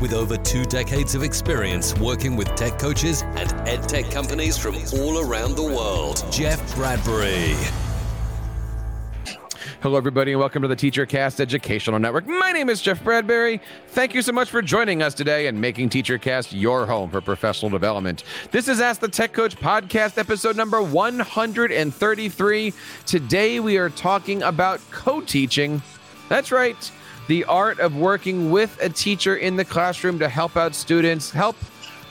with over two decades of experience working with tech coaches and ed tech companies from all around the world, Jeff Bradbury. Hello, everybody, and welcome to the TeacherCast Educational Network. My name is Jeff Bradbury. Thank you so much for joining us today and making TeacherCast your home for professional development. This is Ask the Tech Coach podcast, episode number 133. Today, we are talking about co teaching. That's right the art of working with a teacher in the classroom to help out students, help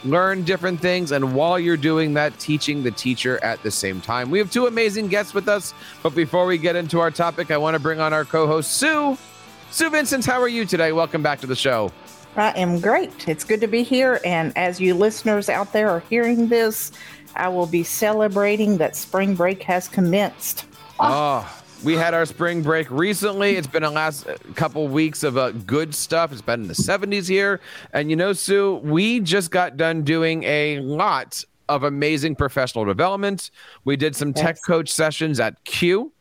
learn different things, and while you're doing that, teaching the teacher at the same time. We have two amazing guests with us, but before we get into our topic, I want to bring on our co host, Sue. Sue Vincent, how are you today? Welcome back to the show. I am great. It's good to be here. And as you listeners out there are hearing this, I will be celebrating that spring break has commenced. Oh, we had our spring break recently. It's been a last couple weeks of uh, good stuff. It's been in the 70s here. And you know, Sue, we just got done doing a lot of amazing professional development. We did some yes. tech coach sessions at CUE.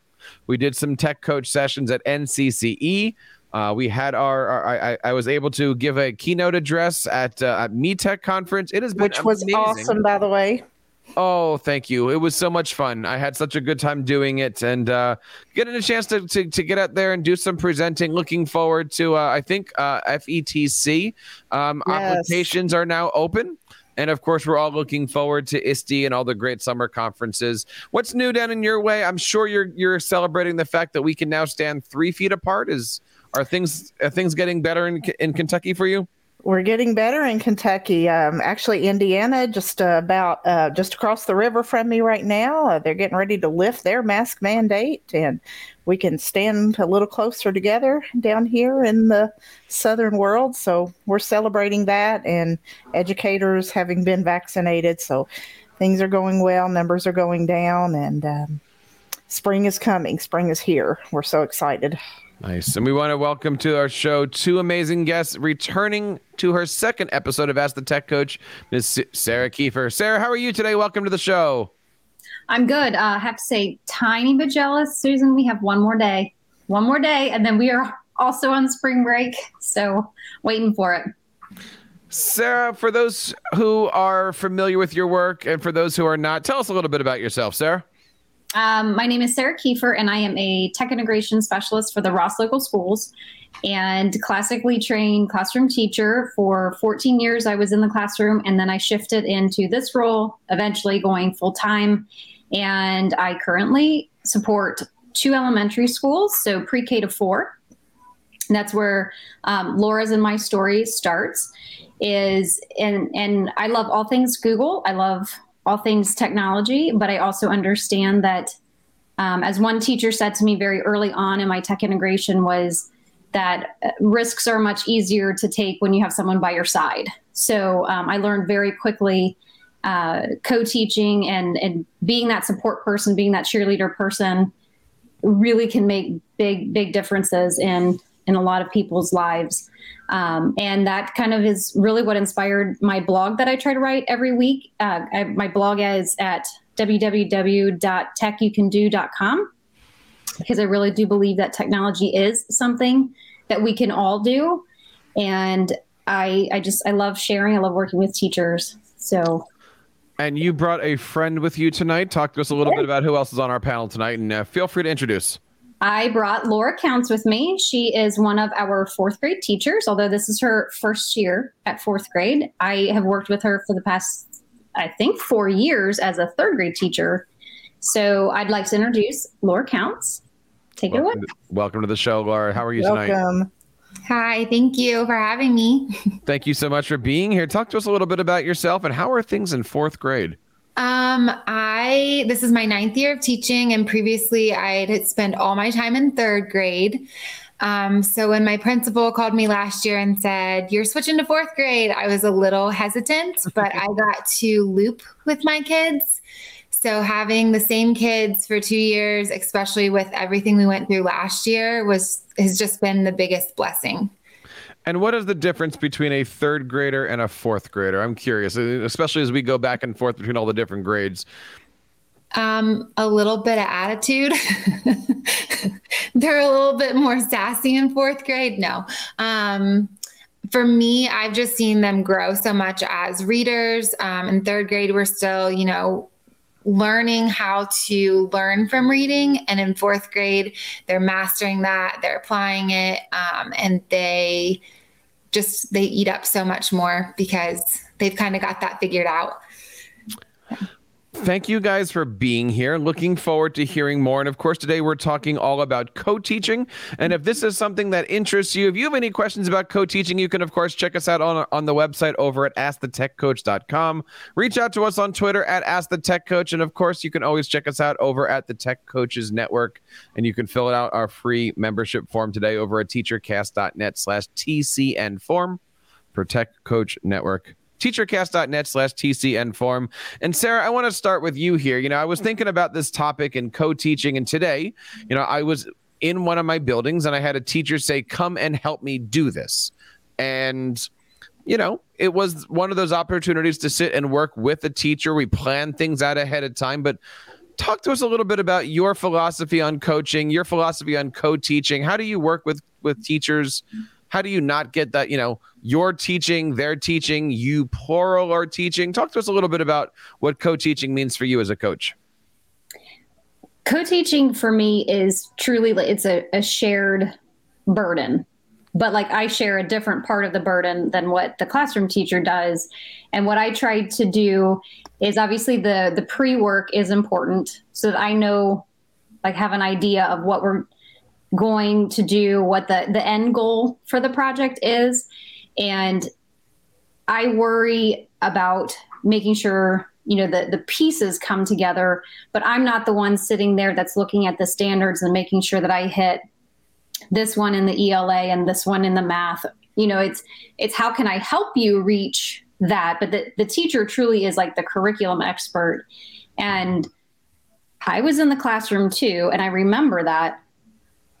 We did some tech coach sessions at NCCE. Uh, we had our, our I, I, was able to give a keynote address at uh, at MeTech conference. It has been which was amazing. awesome, by the way. Oh, thank you. It was so much fun. I had such a good time doing it and uh, getting a chance to, to, to, get out there and do some presenting. Looking forward to, uh, I think, uh, FETC. Um, yes. Applications are now open. And of course, we're all looking forward to ISTE and all the great summer conferences. What's new down in your way? I'm sure you're you're celebrating the fact that we can now stand three feet apart. Is are things are things getting better in in Kentucky for you? We're getting better in Kentucky. Um, actually, Indiana, just about uh, just across the river from me right now, uh, they're getting ready to lift their mask mandate, and we can stand a little closer together down here in the southern world. So we're celebrating that, and educators having been vaccinated. So things are going well, numbers are going down, and um, spring is coming. Spring is here. We're so excited. Nice. And we want to welcome to our show two amazing guests returning to her second episode of Ask the Tech Coach, Ms. Sarah Kiefer. Sarah, how are you today? Welcome to the show. I'm good. Uh, I have to say, tiny but jealous, Susan. We have one more day, one more day, and then we are also on spring break. So waiting for it. Sarah, for those who are familiar with your work and for those who are not, tell us a little bit about yourself, Sarah. Um, my name is Sarah Kiefer, and I am a tech integration specialist for the Ross Local Schools and classically trained classroom teacher. For 14 years, I was in the classroom, and then I shifted into this role, eventually going full time. And I currently support two elementary schools, so pre K to four. that's where um, Laura's and my story starts. Is and and I love all things Google. I love all things technology, but I also understand that, um, as one teacher said to me very early on in my tech integration, was that uh, risks are much easier to take when you have someone by your side. So um, I learned very quickly uh, co-teaching and and being that support person, being that cheerleader person, really can make big big differences in in a lot of people's lives. Um, and that kind of is really what inspired my blog that I try to write every week. Uh, I, my blog is at www.techyoucando.com because I really do believe that technology is something that we can all do. And I, I just, I love sharing. I love working with teachers. So. And you brought a friend with you tonight. Talk to us a little bit about who else is on our panel tonight, and uh, feel free to introduce. I brought Laura Counts with me. She is one of our fourth grade teachers, although this is her first year at fourth grade. I have worked with her for the past, I think, four years as a third grade teacher. So I'd like to introduce Laura Counts. Take welcome it away. To, welcome to the show, Laura. How are you welcome. tonight? Hi, thank you for having me. thank you so much for being here. Talk to us a little bit about yourself and how are things in fourth grade? Um, I this is my ninth year of teaching, and previously I had spent all my time in third grade. Um, so when my principal called me last year and said, You're switching to fourth grade, I was a little hesitant, but I got to loop with my kids. So having the same kids for two years, especially with everything we went through last year, was has just been the biggest blessing. And what is the difference between a third grader and a fourth grader? I'm curious, especially as we go back and forth between all the different grades. Um, a little bit of attitude. They're a little bit more sassy in fourth grade. No. Um, for me, I've just seen them grow so much as readers. Um, in third grade, we're still, you know, learning how to learn from reading. And in fourth grade, they're mastering that, they're applying it, um, and they just they eat up so much more because they've kind of got that figured out. Thank you guys for being here. Looking forward to hearing more. And of course, today we're talking all about co teaching. And if this is something that interests you, if you have any questions about co teaching, you can, of course, check us out on, on the website over at askthetechcoach.com. Reach out to us on Twitter at askthetechcoach. And of course, you can always check us out over at the Tech Coaches Network. And you can fill out our free membership form today over at teachercast.net slash TCN form for Tech Coach Network teachercast.net slash TCN form. And Sarah, I want to start with you here. You know, I was mm-hmm. thinking about this topic and co-teaching, and today, you know, I was in one of my buildings and I had a teacher say, Come and help me do this. And you know, it was one of those opportunities to sit and work with a teacher. We plan things out ahead of time, but talk to us a little bit about your philosophy on coaching, your philosophy on co-teaching. How do you work with with teachers? How do you not get that, you know, you're teaching, they're teaching, you plural are teaching. Talk to us a little bit about what co teaching means for you as a coach. Co-teaching for me is truly it's a, a shared burden but like I share a different part of the burden than what the classroom teacher does. And what I try to do is obviously the the pre-work is important so that I know like have an idea of what we're going to do, what the the end goal for the project is. And I worry about making sure you know the the pieces come together but i'm not the one sitting there that's looking at the standards and making sure that i hit this one in the ela and this one in the math. You know it's it's how can i help you reach that? But the, the teacher truly is like the curriculum expert. And i was in the classroom too and i remember that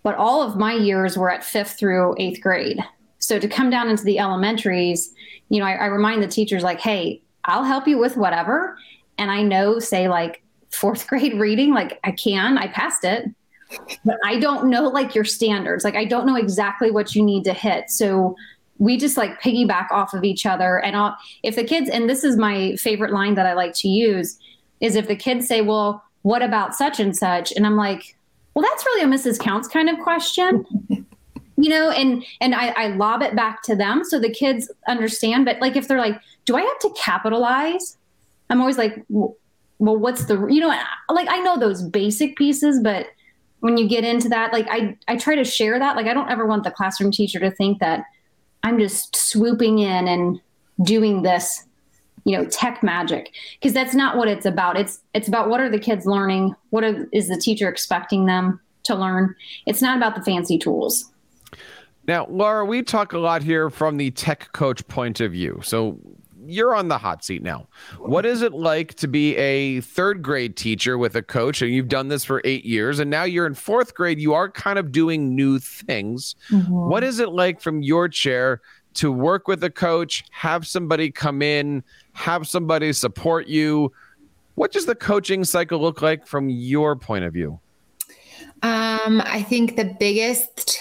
but all of my years were at fifth through eighth grade so to come down into the elementaries, you know, I, I remind the teachers like, hey, I'll help you with whatever. And I know, say, like fourth grade reading, like I can, I passed it, but I don't know like your standards. Like I don't know exactly what you need to hit. So we just like piggyback off of each other. And I'll, if the kids, and this is my favorite line that I like to use, is if the kids say, well, what about such and such? And I'm like, well, that's really a Mrs. Counts kind of question. you know and and I, I lob it back to them so the kids understand but like if they're like do i have to capitalize i'm always like well what's the you know like i know those basic pieces but when you get into that like i i try to share that like i don't ever want the classroom teacher to think that i'm just swooping in and doing this you know tech magic because that's not what it's about it's it's about what are the kids learning what are, is the teacher expecting them to learn it's not about the fancy tools now, Laura, we talk a lot here from the tech coach point of view. So you're on the hot seat now. What is it like to be a third grade teacher with a coach? And you've done this for eight years, and now you're in fourth grade. You are kind of doing new things. Mm-hmm. What is it like from your chair to work with a coach, have somebody come in, have somebody support you? What does the coaching cycle look like from your point of view? Um, I think the biggest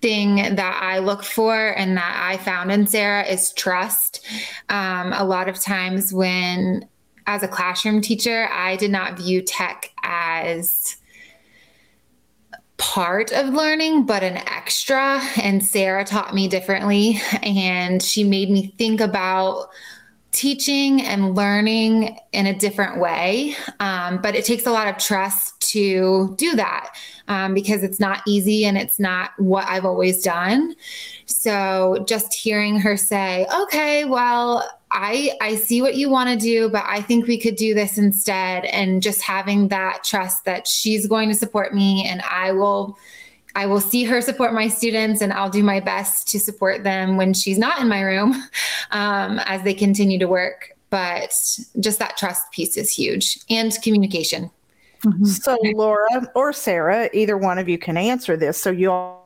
thing that I look for and that I found in Sarah is trust. Um, a lot of times when, as a classroom teacher, I did not view tech as part of learning, but an extra. And Sarah taught me differently. And she made me think about teaching and learning in a different way. Um, but it takes a lot of trust to do that um, because it's not easy and it's not what I've always done. So just hearing her say, okay, well, I I see what you want to do, but I think we could do this instead and just having that trust that she's going to support me and I will I will see her support my students and I'll do my best to support them when she's not in my room um, as they continue to work but just that trust piece is huge and communication. Mm-hmm. So, Laura or Sarah, either one of you can answer this. So, you all,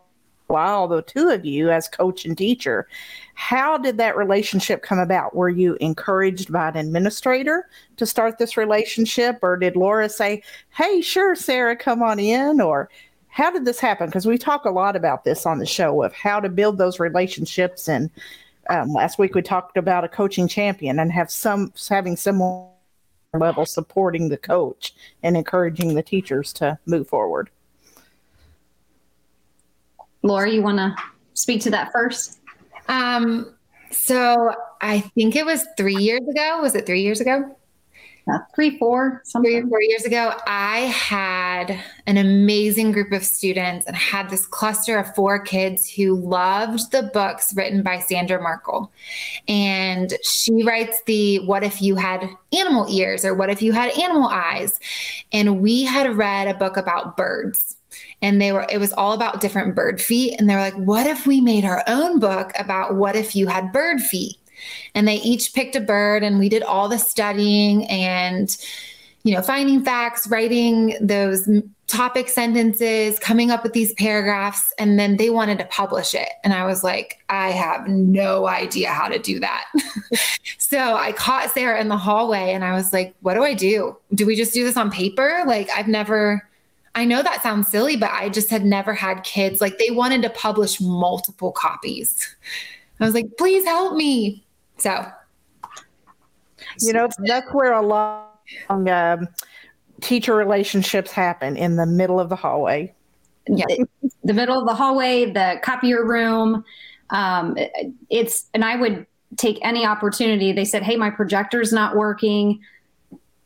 wow, the two of you as coach and teacher, how did that relationship come about? Were you encouraged by an administrator to start this relationship, or did Laura say, "Hey, sure, Sarah, come on in"? Or how did this happen? Because we talk a lot about this on the show of how to build those relationships. And um, last week we talked about a coaching champion and have some having someone level supporting the coach and encouraging the teachers to move forward. Laura, you want to speak to that first? Um, so I think it was three years ago. Was it three years ago? Uh, three, four, something. Three or four years ago, I had an amazing group of students and had this cluster of four kids who loved the books written by Sandra Markle. And she writes the What If You Had Animal Ears or What If You Had Animal Eyes? And we had read a book about birds and they were it was all about different bird feet. And they were like what if we made our own book about what if you had bird feet? And they each picked a bird and we did all the studying and you know finding facts writing those topic sentences coming up with these paragraphs. And then they wanted to publish it. And i was like i have no idea how to do that. So i caught sarah in the hallway and i was like what do i do? Do we just do this on paper? Like i've never I know that sounds silly, but I just had never had kids. Like they wanted to publish multiple copies. I was like, please help me. So, you know, that's where a lot of um, teacher relationships happen in the middle of the hallway. Yeah, the middle of the hallway, the copier room. Um, it's and I would take any opportunity. They said, "Hey, my projector's not working."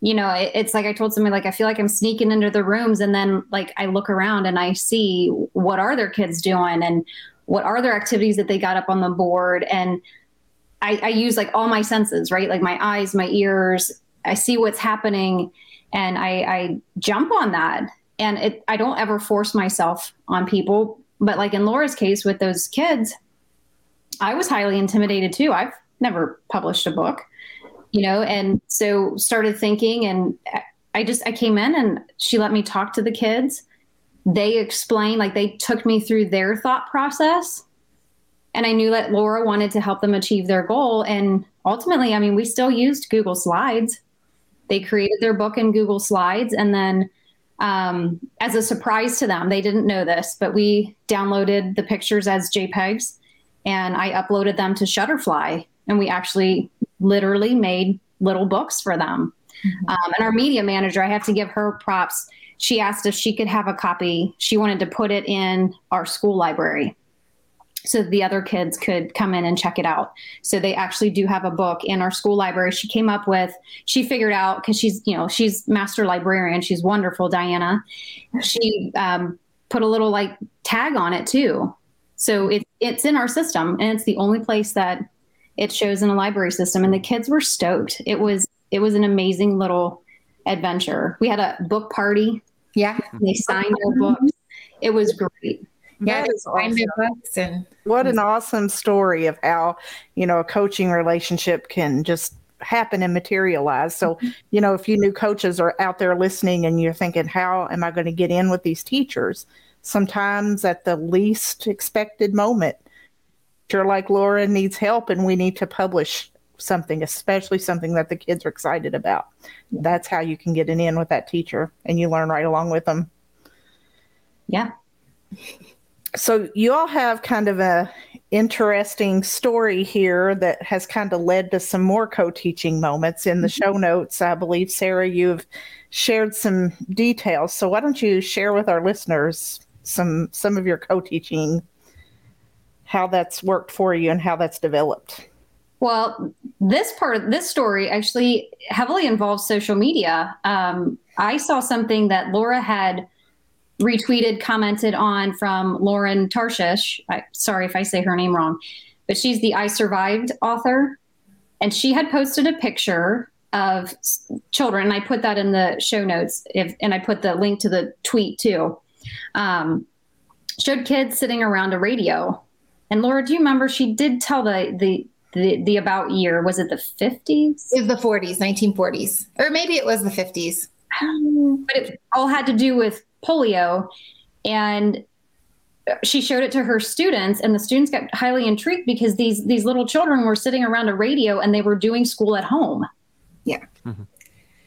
You know, it, it's like I told somebody, like I feel like I'm sneaking into the rooms, and then like I look around and I see what are their kids doing, and what are their activities that they got up on the board, and I, I use like all my senses, right? Like my eyes, my ears. I see what's happening, and I, I jump on that. And it, I don't ever force myself on people. But like in Laura's case with those kids, I was highly intimidated too. I've never published a book, you know, and so started thinking and I just I came in and she let me talk to the kids. They explained like they took me through their thought process and I knew that Laura wanted to help them achieve their goal. And ultimately, I mean, we still used Google Slides. They created their book in Google Slides. And then, um, as a surprise to them, they didn't know this, but we downloaded the pictures as JPEGs and I uploaded them to Shutterfly. And we actually literally made little books for them. Mm-hmm. Um, and our media manager, I have to give her props. She asked if she could have a copy. She wanted to put it in our school library so the other kids could come in and check it out. So they actually do have a book in our school library. She came up with, she figured out because she's, you know, she's master librarian. She's wonderful, Diana. She um, put a little like tag on it too. So it, it's in our system and it's the only place that it shows in a library system. And the kids were stoked. It was, it was an amazing little adventure. We had a book party. Yeah. They signed their books. It was great yeah, awesome. books and what an awesome story of how you know a coaching relationship can just happen and materialize. So, mm-hmm. you know, if you new coaches are out there listening and you're thinking, how am I going to get in with these teachers? Sometimes at the least expected moment, you're like Laura needs help and we need to publish something, especially something that the kids are excited about. That's how you can get an in with that teacher and you learn right along with them. Yeah so you all have kind of a interesting story here that has kind of led to some more co-teaching moments in the mm-hmm. show notes i believe sarah you've shared some details so why don't you share with our listeners some some of your co-teaching how that's worked for you and how that's developed well this part of this story actually heavily involves social media um, i saw something that laura had retweeted, commented on from Lauren Tarshish. I, sorry if I say her name wrong, but she's the I Survived author. And she had posted a picture of children. And I put that in the show notes, if, and I put the link to the tweet too. Um, showed kids sitting around a radio. And Laura, do you remember she did tell the, the, the, the about year. Was it the 50s? It was the 40s, 1940s, or maybe it was the 50s. Um, but it all had to do with polio. And she showed it to her students and the students got highly intrigued because these these little children were sitting around a radio and they were doing school at home Yeah. Mm-hmm.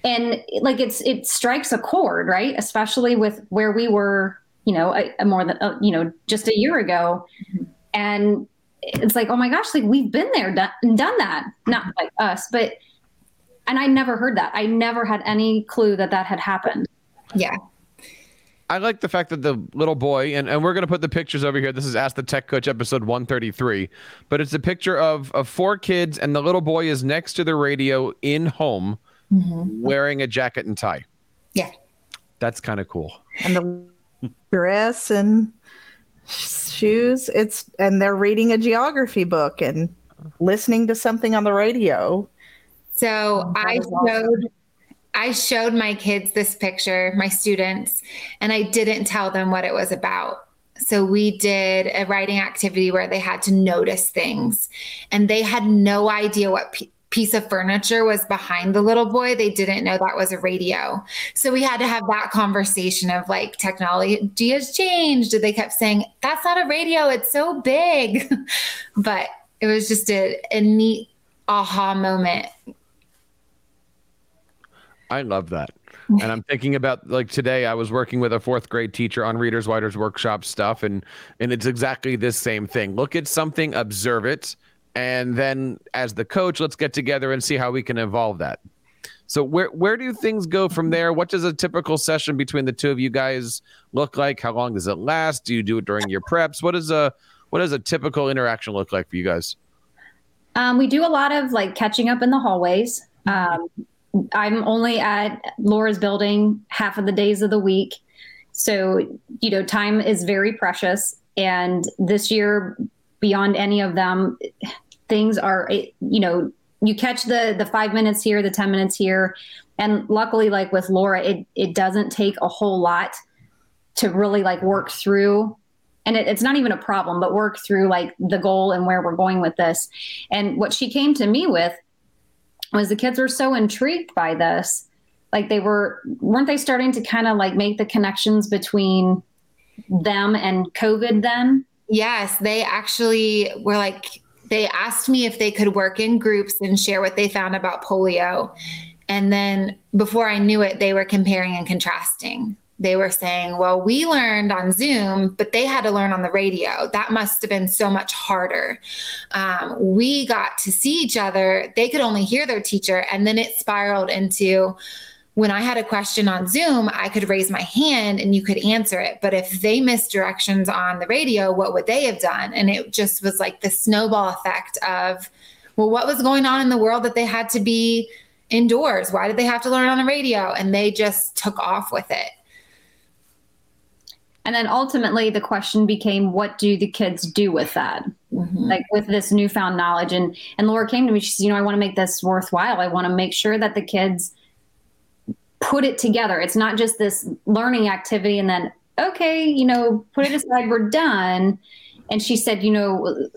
and like it's it strikes a chord right especially with where we were you know a, a more than uh, you know just a year ago mm-hmm. And it's like oh my gosh like we've been there done, done that not mm-hmm. like us but and i never heard that i never had any clue that that had happened Yeah. I like the fact that the little boy, and, and we're going to put the pictures over here. This is Ask the Tech Coach episode 133, but it's a picture of, of four kids, and the little boy is next to the radio in home mm-hmm. wearing a jacket and tie. Yeah. That's kind of cool. and the dress and shoes. It's and they're reading a geography book and listening to something on the radio. So That I awesome. showed I showed my kids this picture, my students, and I didn't tell them what it was about. So we did a writing activity where they had to notice things, and they had no idea what p- piece of furniture was behind the little boy. They didn't know that was a radio. So we had to have that conversation of like technology has changed. They kept saying, "That's not a radio. It's so big," but it was just a, a neat aha moment I love that. And I'm thinking about like today I was working with a fourth grade teacher on Readers Writers Workshop stuff and and it's exactly this same thing. Look at something, observe it, and then as the coach, let's get together and see how we can evolve that. So where where do things go from there? What does a typical session between the two of you guys look like? How long does it last? Do you do it during your preps? What is a what does a typical interaction look like for you guys? Um, we do a lot of like catching up in the hallways. Um, I'm only at Laura's building half of the days of the week. So, you know, time is very precious. And this year, beyond any of them, things are, eh, you know, you catch the the five minutes here, the 10 minutes here. And luckily, like with Laura, it, it doesn't take a whole lot to really like work through. And it, it's not even a problem but work through like the goal and where we're going with this. And what she came to me with was the kids were so intrigued by this. Like they were weren't they starting to kind of like make the connections between them and covid then? Yes, they actually were like, they asked me if they could work in groups and share what they found about polio. And then before I knew it, they were comparing and contrasting. They were saying, well, we learned on Zoom, but they had to learn on the radio. That must have been so much harder. Um, we got to see each other. They could only hear their teacher. And then it spiraled into, when I had a question on Zoom, I could raise my hand and you could answer it. But if they missed directions on the radio, what would they have done? And it just was like the snowball effect of, well, what was going on in the world that they had to be indoors? Why did they have to learn on the radio? And they just took off with it. and then ultimately the question became what do the kids do with that mm-hmm. like with this newfound knowledge and and laura came to me she said you know i want to make this worthwhile i want to make sure that the kids put it together. It's not just this learning activity and then okay you know put it aside we're done. And she said you know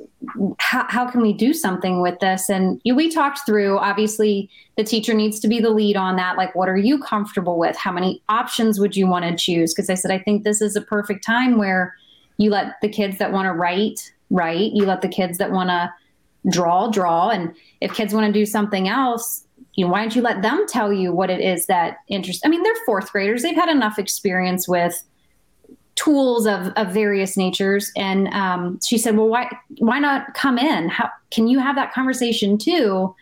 how, how can we do something with this? And we talked through obviously the teacher needs to be the lead on that. Like what are you comfortable with? How many options would you want to choose? Because i said i think this is a perfect time where you let the kids that want to write write. You let the kids that want to draw draw. And if kids want to do something else you know why don't you let them tell you what it is that interests i mean they're fourth graders. They've had enough experience with tools of, of various natures. And um, she said well why why not come in? How can you have that conversation too?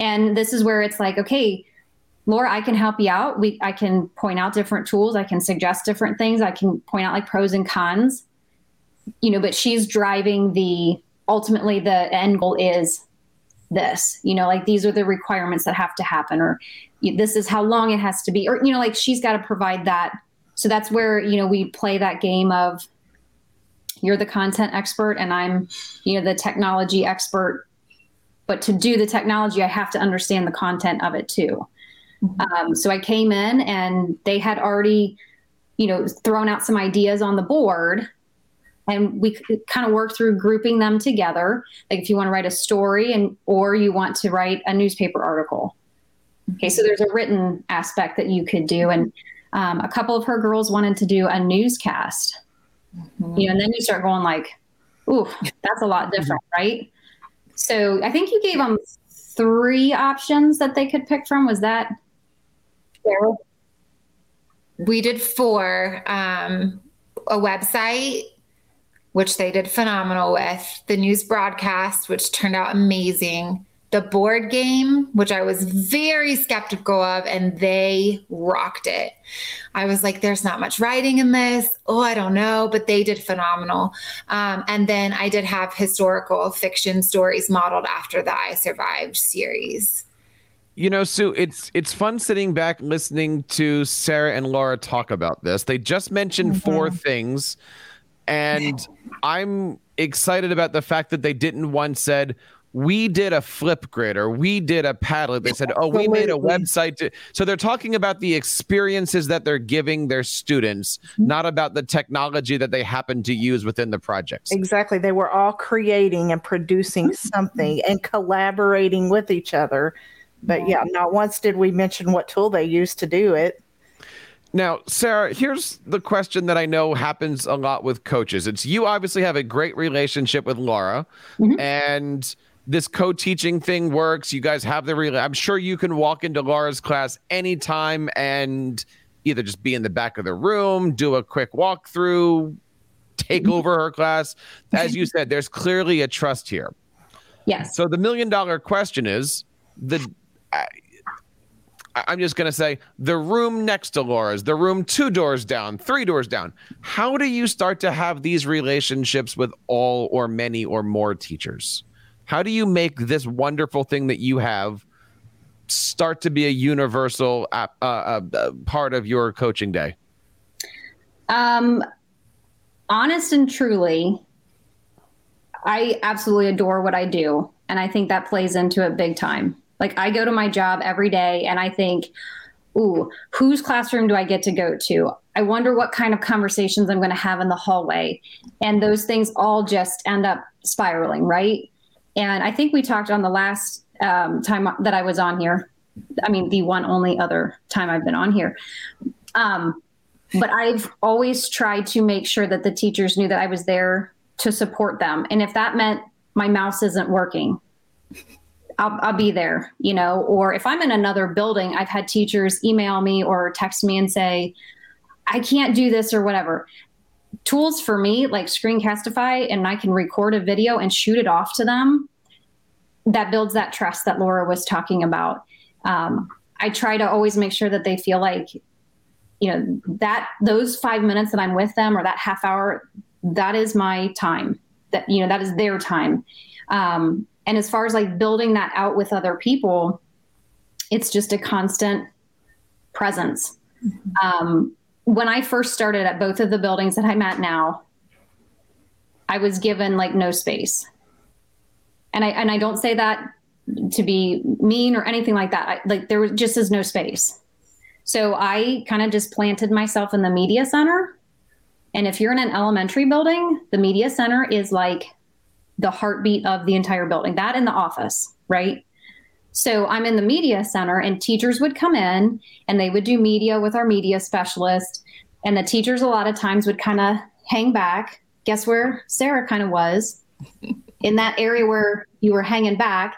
And this is where it's like okay laura i can help you out. We i can point out different tools. I can suggest different things. I can point out like pros and cons. You know but she's driving the ultimately the end goal is this you know like these are the requirements that have to happen or this is how long it has to be or you know like she's got to provide that. So that's where you know we play that game of you're the content expert and i'm you know the technology expert but to do the technology i have to understand the content of it too. Um, so i came in and they had already you know thrown out some ideas on the board and we kind of work through grouping them together. Like if you want to write a story and or you want to write a newspaper article. Okay, so there's a written aspect that you could do, and um, a couple of her girls wanted to do a newscast. Mm-hmm. You know, and then you start going like, "Ooh, that's a lot different, right?" So I think you gave them three options that they could pick from. Was that Cheryl? We did four. Um, a website, which they did phenomenal with, the news broadcast, which turned out amazing, the board game, which I was very skeptical of, and they rocked it. I was like, there's not much writing in this. Oh, I don't know, but they did phenomenal. Um, and then I did have historical fiction stories modeled after the I Survived series. You know, Sue, it's it's fun sitting back listening to Sarah and Laura talk about this. They just mentioned mm-hmm. four things, and I'm excited about the fact that they didn't once said, we did a Flipgrid or we did a Padlet. They said, oh, we made a website. To... So they're talking about the experiences that they're giving their students, not about the technology that they happen to use within the projects. Exactly. They were all creating and producing something and collaborating with each other. But yeah, not once did we mention what tool they used to do it. Now, Sarah, here's the question that I know happens a lot with coaches. It's you obviously have a great relationship with Laura, mm-hmm. and this co-teaching thing works. You guys have the real. I'm sure you can walk into Laura's class anytime and either just be in the back of the room, do a quick walkthrough, take mm-hmm. over her class. As you said, there's clearly a trust here. Yes. So the million dollar question is the. I, I'm just going to say the room next to Laura's, the room two doors down, three doors down. How do you start to have these relationships with all or many or more teachers? How do you make this wonderful thing that you have start to be a universal uh, uh, uh, part of your coaching day? Um, honest and truly, I absolutely adore what I do. And I think that plays into it big time. Like I go to my job every day and I think, ooh, whose classroom do I get to go to? I wonder what kind of conversations I'm going to have in the hallway. And those things all just end up spiraling, right? And I think we talked on the last um, time that I was on here. I mean, the one only other time I've been on here. Um, but I've always tried to make sure that the teachers knew that I was there to support them. And if that meant my mouse isn't working, I'll, I'll, be there, you know, or if I'm in another building, I've had teachers email me or text me and say, I can't do this or whatever. Tools for me like screencastify and i can record a video and shoot it off to them that builds that trust that laura was talking about. Um, i try to always make sure that they feel like you know that those five minutes that i'm with them or that half hour that is my time that you know that is their time. Um, and as far as like building that out with other people it's just a constant presence mm-hmm. um, when I first started at both of the buildings that I'm at now, I was given like no space. And I and I don't say that to be mean or anything like that. I, like there was just is no space. So I kind of just planted myself in the media center. And if you're in an elementary building, the media center is like the heartbeat of the entire building. That in the office, right? So I'm in the media center, and teachers would come in and they would do media with our media specialist. And the teachers, a lot of times, would kind of hang back. Guess where Sarah kind of was? in that area where you were hanging back.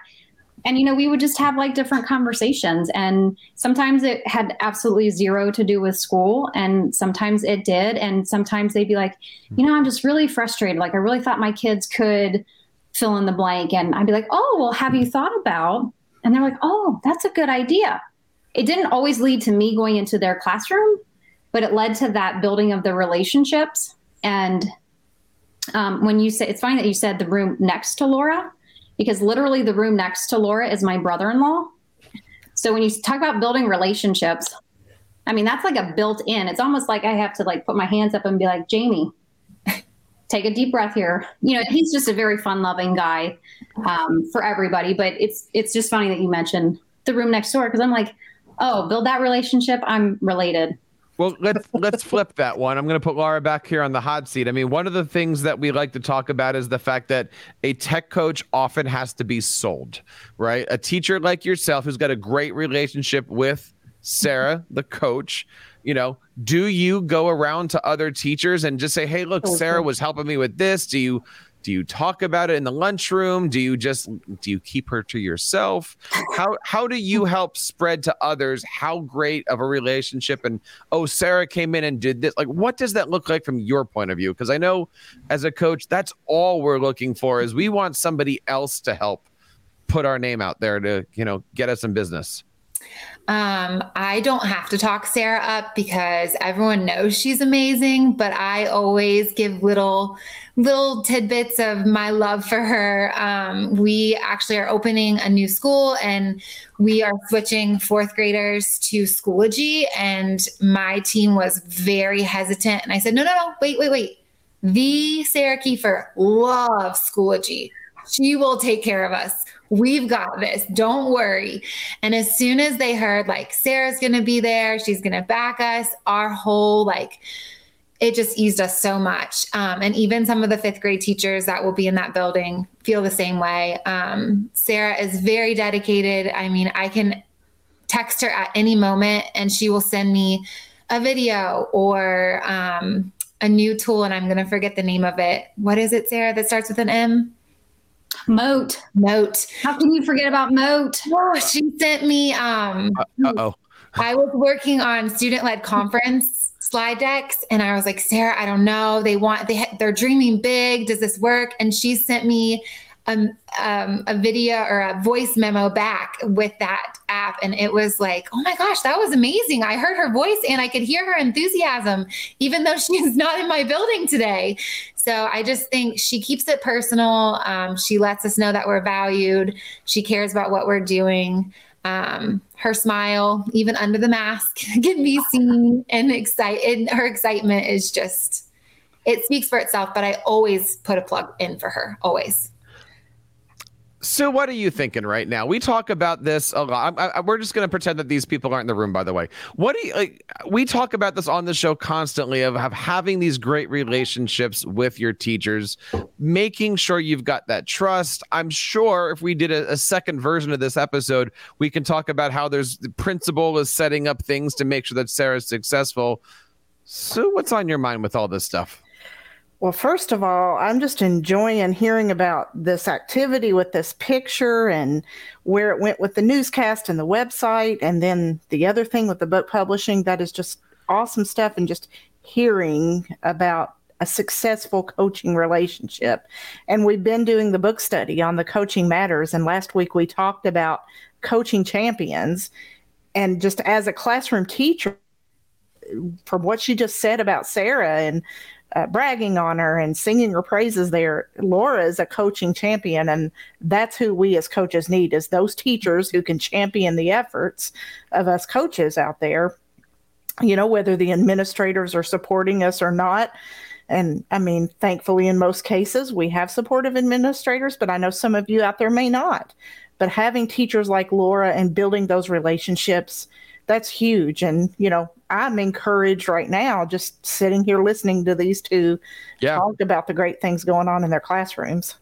And, you know, we would just have like different conversations. And sometimes it had absolutely zero to do with school. And sometimes it did. And sometimes they'd be like, you know, I'm just really frustrated. Like, I really thought my kids could fill in the blank. And I'd be like, oh, well, have you thought about and they're like, oh, that's a good idea. It didn't always lead to me going into their classroom, but it led to that building of the relationships. And um, when you say, it's funny that you said the room next to Laura, because literally the room next to Laura is my brother in law. So when you talk about building relationships, I mean, that's like a built in. It's almost like I have to like put my hands up and be like, Jamie, take a deep breath here. You know, he's just a very fun loving guy um, for everybody. But it's it's just funny that you mentioned the room next door because I'm like, oh, build that relationship. I'm related. Well, let's let's flip that one. I'm going to put Laura back here on the hot seat. I mean, one of the things that we like to talk about is the fact that a tech coach often has to be sold, right? A teacher like yourself who's got a great relationship with Sarah, the coach, you know, do you go around to other teachers and just say, "Hey, look, Sarah mm-hmm. was helping me with this." Do you do you talk about it in the lunchroom? Do you just do you keep her to yourself? How how do you help spread to others how great of a relationship and oh Sarah came in and did this? Like what does that look like from your point of view? Because I know as a coach, that's all we're looking for is we want somebody else to help put our name out there to, you know, get us some business. Um, I don't have to talk Sarah up because everyone knows she's amazing, but I always give little little tidbits of my love for her. Um, we actually are opening a new school and we are switching fourth graders to Schoology. And my team was very hesitant. And I said, no, no, no, wait, wait, wait. The Sarah Kiefer loves Schoology. She will take care of us we've got this. Don't worry. And as soon as they heard like Sarah's going to be there, she's going to back us, our whole like, it just eased us so much. Um, and even some of the fifth grade teachers that will be in that building feel the same way. Um, Sarah is very dedicated. I mean, I can text her at any moment and she will send me a video or um, a new tool. And I'm going to forget the name of it. What is it, Sarah, that starts with an M? Mote. Mote. How can you forget about Mote? Oh, she sent me. Um, uh oh. I was working on student led conference slide decks, and I was like, Sarah, I don't know. They want they they're dreaming big. Does this work? And she sent me a, um, a video or a voice memo back with that app. And it was like, oh my gosh, that was amazing. I heard her voice and I could hear her enthusiasm, even though she's not in my building today. So I just think she keeps it personal. Um, she lets us know that we're valued. She cares about what we're doing. Um, her smile, even under the mask, can be seen and excited. Her excitement is just, it speaks for itself, but I always put a plug in for her, always. So, what are you thinking right now? We talk about this a lot. I, I, we're just going to pretend that these people aren't in the room, by the way. What do you like? We talk about this on the show constantly of, of having these great relationships with your teachers, making sure you've got that trust. I'm sure if we did a, a second version of this episode, we can talk about how there's the principal is setting up things to make sure that Sarah's successful. So, what's on your mind with all this stuff? Well, first of all, I'm just enjoying hearing about this activity with this picture and where it went with the newscast and the website. And then the other thing with the book publishing, that is just awesome stuff. And just hearing about a successful coaching relationship. And we've been doing the book study on the coaching matters. And last week we talked about coaching champions. And just as a classroom teacher, from what she just said about Sarah and uh, bragging on her and singing her praises there. Laura is a coaching champion and that's who we as coaches need is those teachers who can champion the efforts of us coaches out there. You know whether the administrators are supporting us or not. And i mean thankfully in most cases we have supportive administrators but i know some of you out there may not. But having teachers like laura and building those relationships that's huge and you know i'm encouraged right now just sitting here listening to these two yeah. talk about the great things going on in their classrooms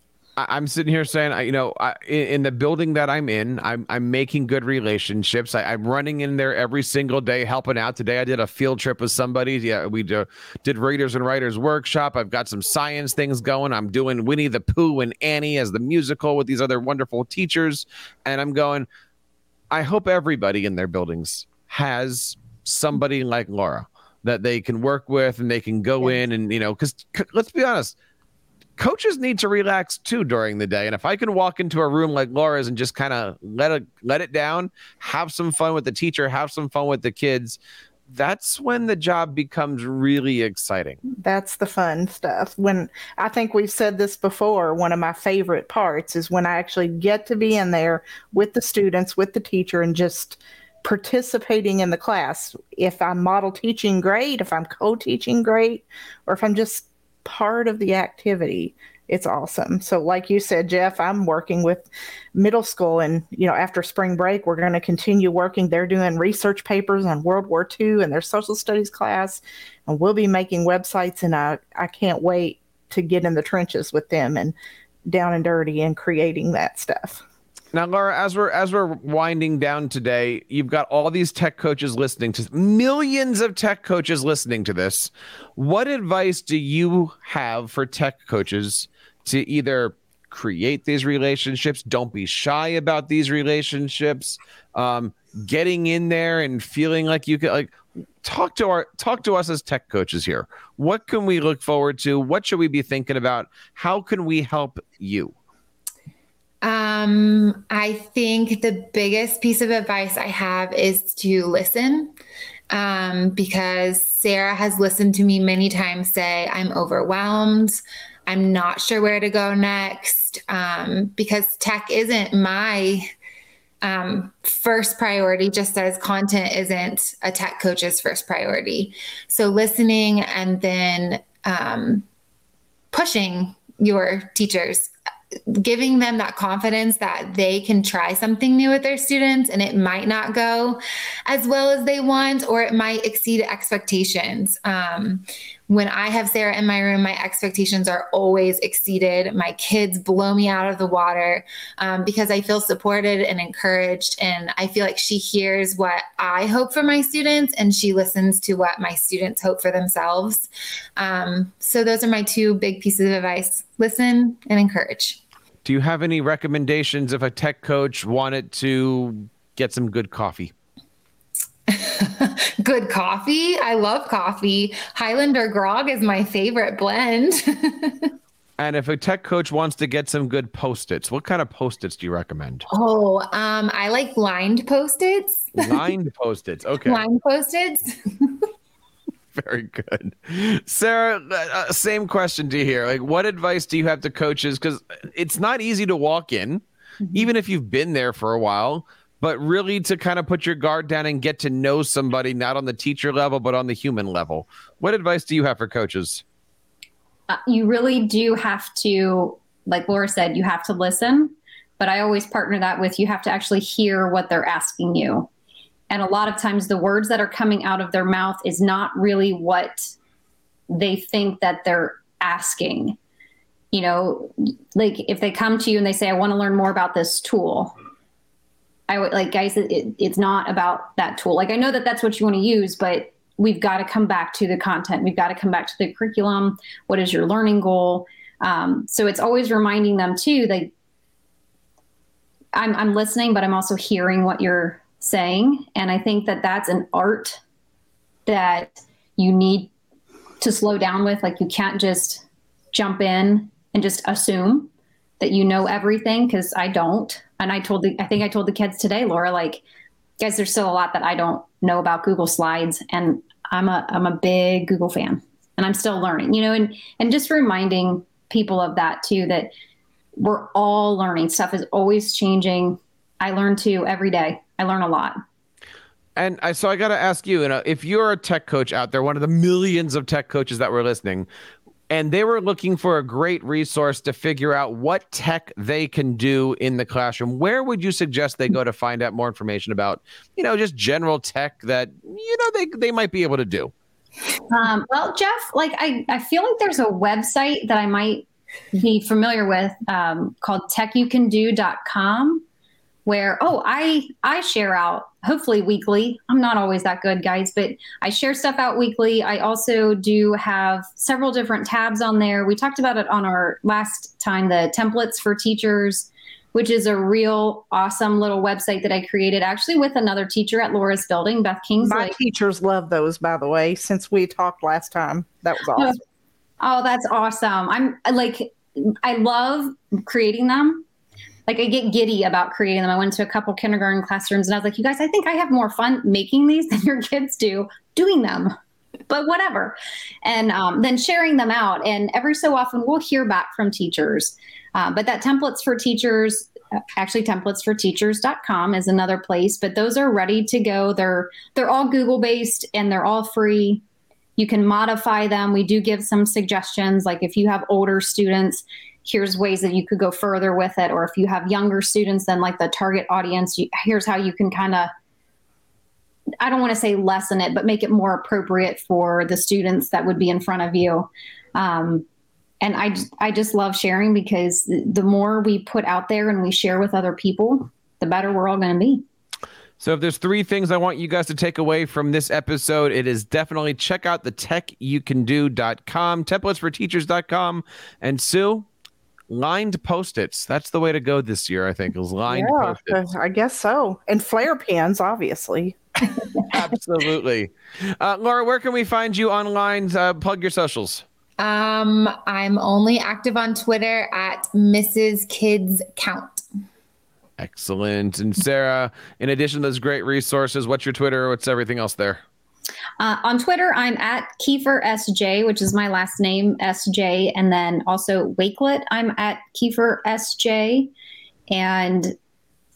I'm sitting here saying, you know, in the building that I'm in, I'm I'm making good relationships. I, am running in there every single day, helping out. Today, I did a field trip with somebody. Yeah, we do, did Readers and Writers workshop. I've got some science things going. I'm doing Winnie the Pooh and Annie as the musical with these other wonderful teachers, and I'm going. I hope everybody in their buildings has somebody like Laura that they can work with and they can go in and you know because c- let's be honest coaches need to relax too during the day. And if i can walk into a room like laura's and just kind of let it let it down have some fun with the teacher have some fun with the kids that's when the job becomes really exciting. That's the fun stuff. When i think we've said this before one of my favorite parts is when i actually get to be in there with the students with the teacher and just participating in the class. If I'm model teaching, great. If I'm co teaching, great. Or if I'm just part of the activity, it's awesome. So, like you said, Jeff, I'm working with middle school, and you know, after spring break, we're going to continue working. They're doing research papers on World War II in their social studies class, and we'll be making websites. And I, I can't wait to get in the trenches with them and down and dirty and creating that stuff. Now, Laura, as we're as we're winding down today, you've got all these tech coaches listening to millions of tech coaches listening to this. What advice do you have for tech coaches to either create these relationships, don't be shy about these relationships, um, getting in there and feeling like you can like talk to our talk to us as tech coaches here. What can we look forward to? What should we be thinking about? How can we help you? Um, I think the biggest piece of advice I have is to listen. Um, because Sarah has listened to me many times say, I'm overwhelmed. I'm not sure where to go next. Um, because tech isn't my um, first priority, just as content isn't a tech coach's first priority. So listening and then um, pushing your teachers giving them that confidence that they can try something new with their students and it might not go as well as they want or it might exceed expectations. Um, when I have Sarah in my room, my expectations are always exceeded. My kids blow me out of the water um, because I feel supported and encouraged. And I feel like she hears what I hope for my students and she listens to what my students hope for themselves. Um, so, those are my two big pieces of advice listen and encourage. Do you have any recommendations if a tech coach wanted to get some good coffee? good coffee. I love coffee. Highlander grog is my favorite blend. and if a tech coach wants to get some good post-its, what kind of post-its do you recommend? Oh, um, I like lined post-its. Lined post-its. Okay. Lined post-its. Very good. Sarah, uh, uh, same question to you here. Like, what advice do you have to coaches? Because it's not easy to walk in, mm-hmm. even if you've been there for a while but really to kind of put your guard down and get to know somebody, not on the teacher level, but on the human level. What advice do you have for coaches? Uh, you really do have to, like Laura said, you have to listen. But I always partner that with you have to actually hear what they're asking you. And a lot of times the words that are coming out of their mouth is not really what they think that they're asking. You know, like if they come to you and they say, I want to learn more about this tool I would like, guys, it, it's not about that tool. Like, I know that that's what you want to use, but we've got to come back to the content. We've got to come back to the curriculum. What is your learning goal? Um, so it's always reminding them too, like, I'm, I'm listening, but I'm also hearing what you're saying. And I think that that's an art that you need to slow down with. Like, you can't just jump in and just assume that you know everything because I don't and I told the I think I told the kids today, Laura, like, guys, there's still a lot that I don't know about Google Slides, and I'm a I'm a big Google fan, and I'm still learning, you know, and and just reminding people of that too that we're all learning. Stuff is always changing. I learn too every day. I learn a lot. And I, so I got to ask you, you know, if you're a tech coach out there, one of the millions of tech coaches that were listening, and they were looking for a great resource to figure out what tech they can do in the classroom. Where would you suggest they go to find out more information about, you know, just general tech that you know they they might be able to do? Um, well, Jeff, like I, I feel like there's a website that I might be familiar with um, called techyoucando.com where oh i i share out hopefully weekly. I'm not always that good guys but i share stuff out weekly. I also do have several different tabs on there. We talked about it on our last time the templates for teachers which is a real awesome little website that i created actually with another teacher at laura's building beth kingsley. My teachers love those by the way since we talked last time. That was oh, awesome. oh that's awesome. I'm like i love creating them like I get giddy about creating them. I went to a couple kindergarten classrooms and I was like, you guys, I think I have more fun making these than your kids do doing them. But whatever. And um, then sharing them out. And every so often we'll hear back from teachers. Uh, but that templates for teachers, actually templatesforteachers.com is another place, but those are ready to go. They're they're all Google based and they're all free. You can modify them. We do give some suggestions like if you have older students, here's ways that you could go further with it. Or if you have younger students than like the target audience, you, here's how you can kind of I don't want to say lessen it, but make it more appropriate for the students that would be in front of you. Um, and I, I just love sharing because the more we put out there and we share with other people, the better we're all going to be. So if there's three things I want you guys to take away from this episode, it is definitely check out the tech you can do.com templates techyoucando.com, templatesforteachers.com, and Sue, lined post-its. That's the way to go this year, I think, is lined Yeah, post-its. I guess so. And Flair pens, obviously. Absolutely. Uh, Laura, where can we find you online? Uh, plug your socials. Um, I'm only active on Twitter at Mrs. Kids Count. Excellent. And Sarah, in addition to those great resources, what's your Twitter? What's everything else there? Uh, on Twitter, I'm at Kiefer SJ, which is my last name, SJ. And then also Wakelet, I'm at Kiefer SJ. And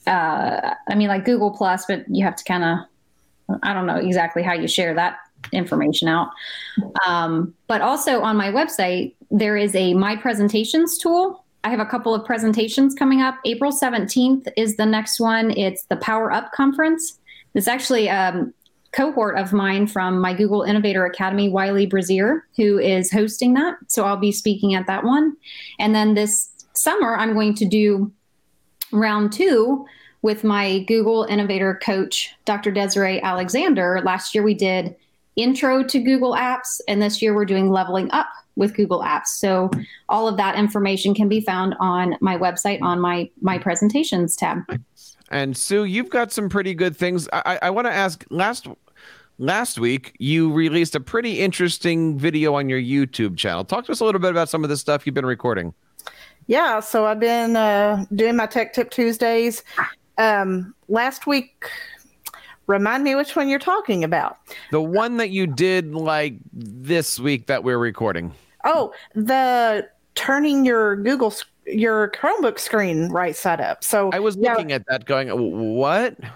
uh, I mean, like Google Plus, but you have to kind of, I don't know exactly how you share that information out. Um, but also on my website, there is a My Presentations tool. I have a couple of presentations coming up. April 17th is the next one. It's the Power Up Conference. It's actually um, cohort of mine from my Google Innovator Academy, Wiley Brazier, who is hosting that. So I'll be speaking at that one. And then this summer, I'm going to do round two with my Google Innovator coach, Dr. Desiree Alexander. Last year we did intro to Google Apps, and this year we're doing leveling up with Google Apps. So all of that information can be found on my website on my my presentations tab. And Sue, you've got some pretty good things. I, I want to ask last last week you released a pretty interesting video on your YouTube channel. Talk to us a little bit about some of the stuff you've been recording. Yeah, so I've been uh, doing my Tech Tip Tuesdays. Um, last week, remind me which one you're talking about. The one that you did like this week that we're recording. Oh, the turning your Google your Chromebook screen right side up. So I was looking at that going, what?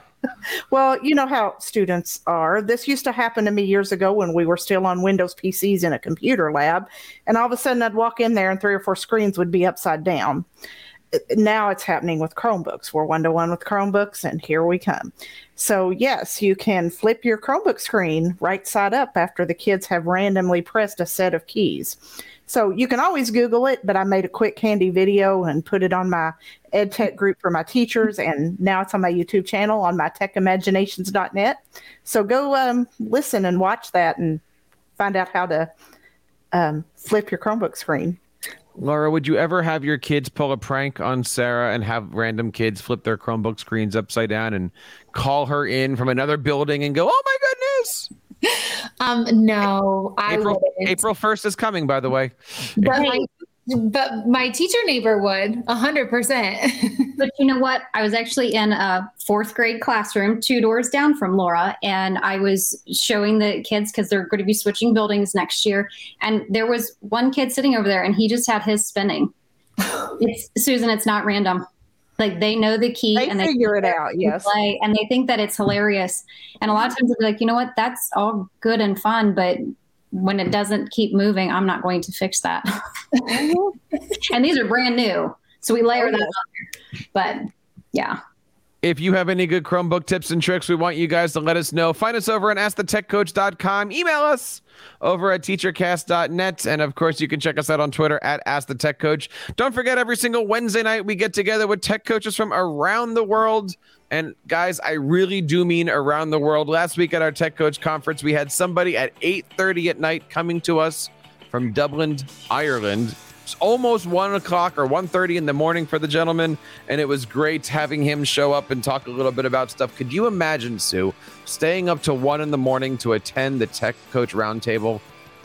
Well, you know how students are. This used to happen to me years ago when we were still on Windows PCs in a computer lab. And all of a sudden, I'd walk in there and three or four screens would be upside down. Now it's happening with Chromebooks. We're one to one with Chromebooks, and here we come. So, yes, you can flip your Chromebook screen right side up after the kids have randomly pressed a set of keys. So, you can always Google it, but I made a quick handy video and put it on my EdTech group for my teachers, and now it's on my YouTube channel on my techimaginations.net. So, go um, listen and watch that and find out how to um, flip your Chromebook screen. Laura, would you ever have your kids pull a prank on Sarah and have random kids flip their Chromebook screens upside down and call her in from another building and go, "Oh my goodness!" Um, no, I April wouldn't. April first is coming, by the way. But my, but my teacher neighbor would a hundred percent. But you know what? I was actually in a fourth grade classroom, two doors down from Laura, and I was showing the kids because they're going to be switching buildings next year. And there was one kid sitting over there, and he just had his spinning. It's Susan. It's not random. Like they know the key They and they figure it out, yes. play, and they think that it's hilarious. And a lot of times they'll be like, you know what? That's all good and fun, but when it doesn't keep moving, I'm not going to fix that. Mm-hmm. and these are brand new, so we layer Oh, that on there. But yeah. If you have any good Chromebook tips and tricks, we want you guys to let us know. Find us over at AskTheTechCoach.com. Email us over at TeacherCast.net. And of course, you can check us out on Twitter at AskTheTechCoach. Don't forget, every single Wednesday night, we get together with tech coaches from around the world. And guys, I really do mean around the world. Last week at our Tech Coach Conference, we had somebody at 8.30 at night coming to us from Dublin, Ireland. Almost one o'clock or 1.30 in the morning for the gentleman, and it was great having him show up and talk a little bit about stuff. Could you imagine, Sue, staying up to one in the morning to attend the Tech Coach Roundtable?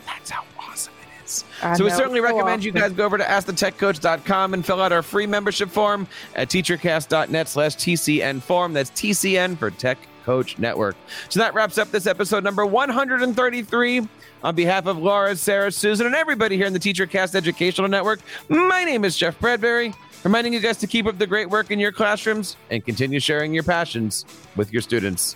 That's how awesome it is. I so we know, certainly so recommend you guys go over to askthetechcoach.com and fill out our free membership form at teachercast.net slash TCN form. That's TCN for Tech Coach Network. So that wraps up this episode number 133. On behalf of Laura, Sarah, Susan, and everybody here in the TeacherCast Educational Network, my name is Jeff Bradbury, reminding you guys to keep up the great work in your classrooms and continue sharing your passions with your students.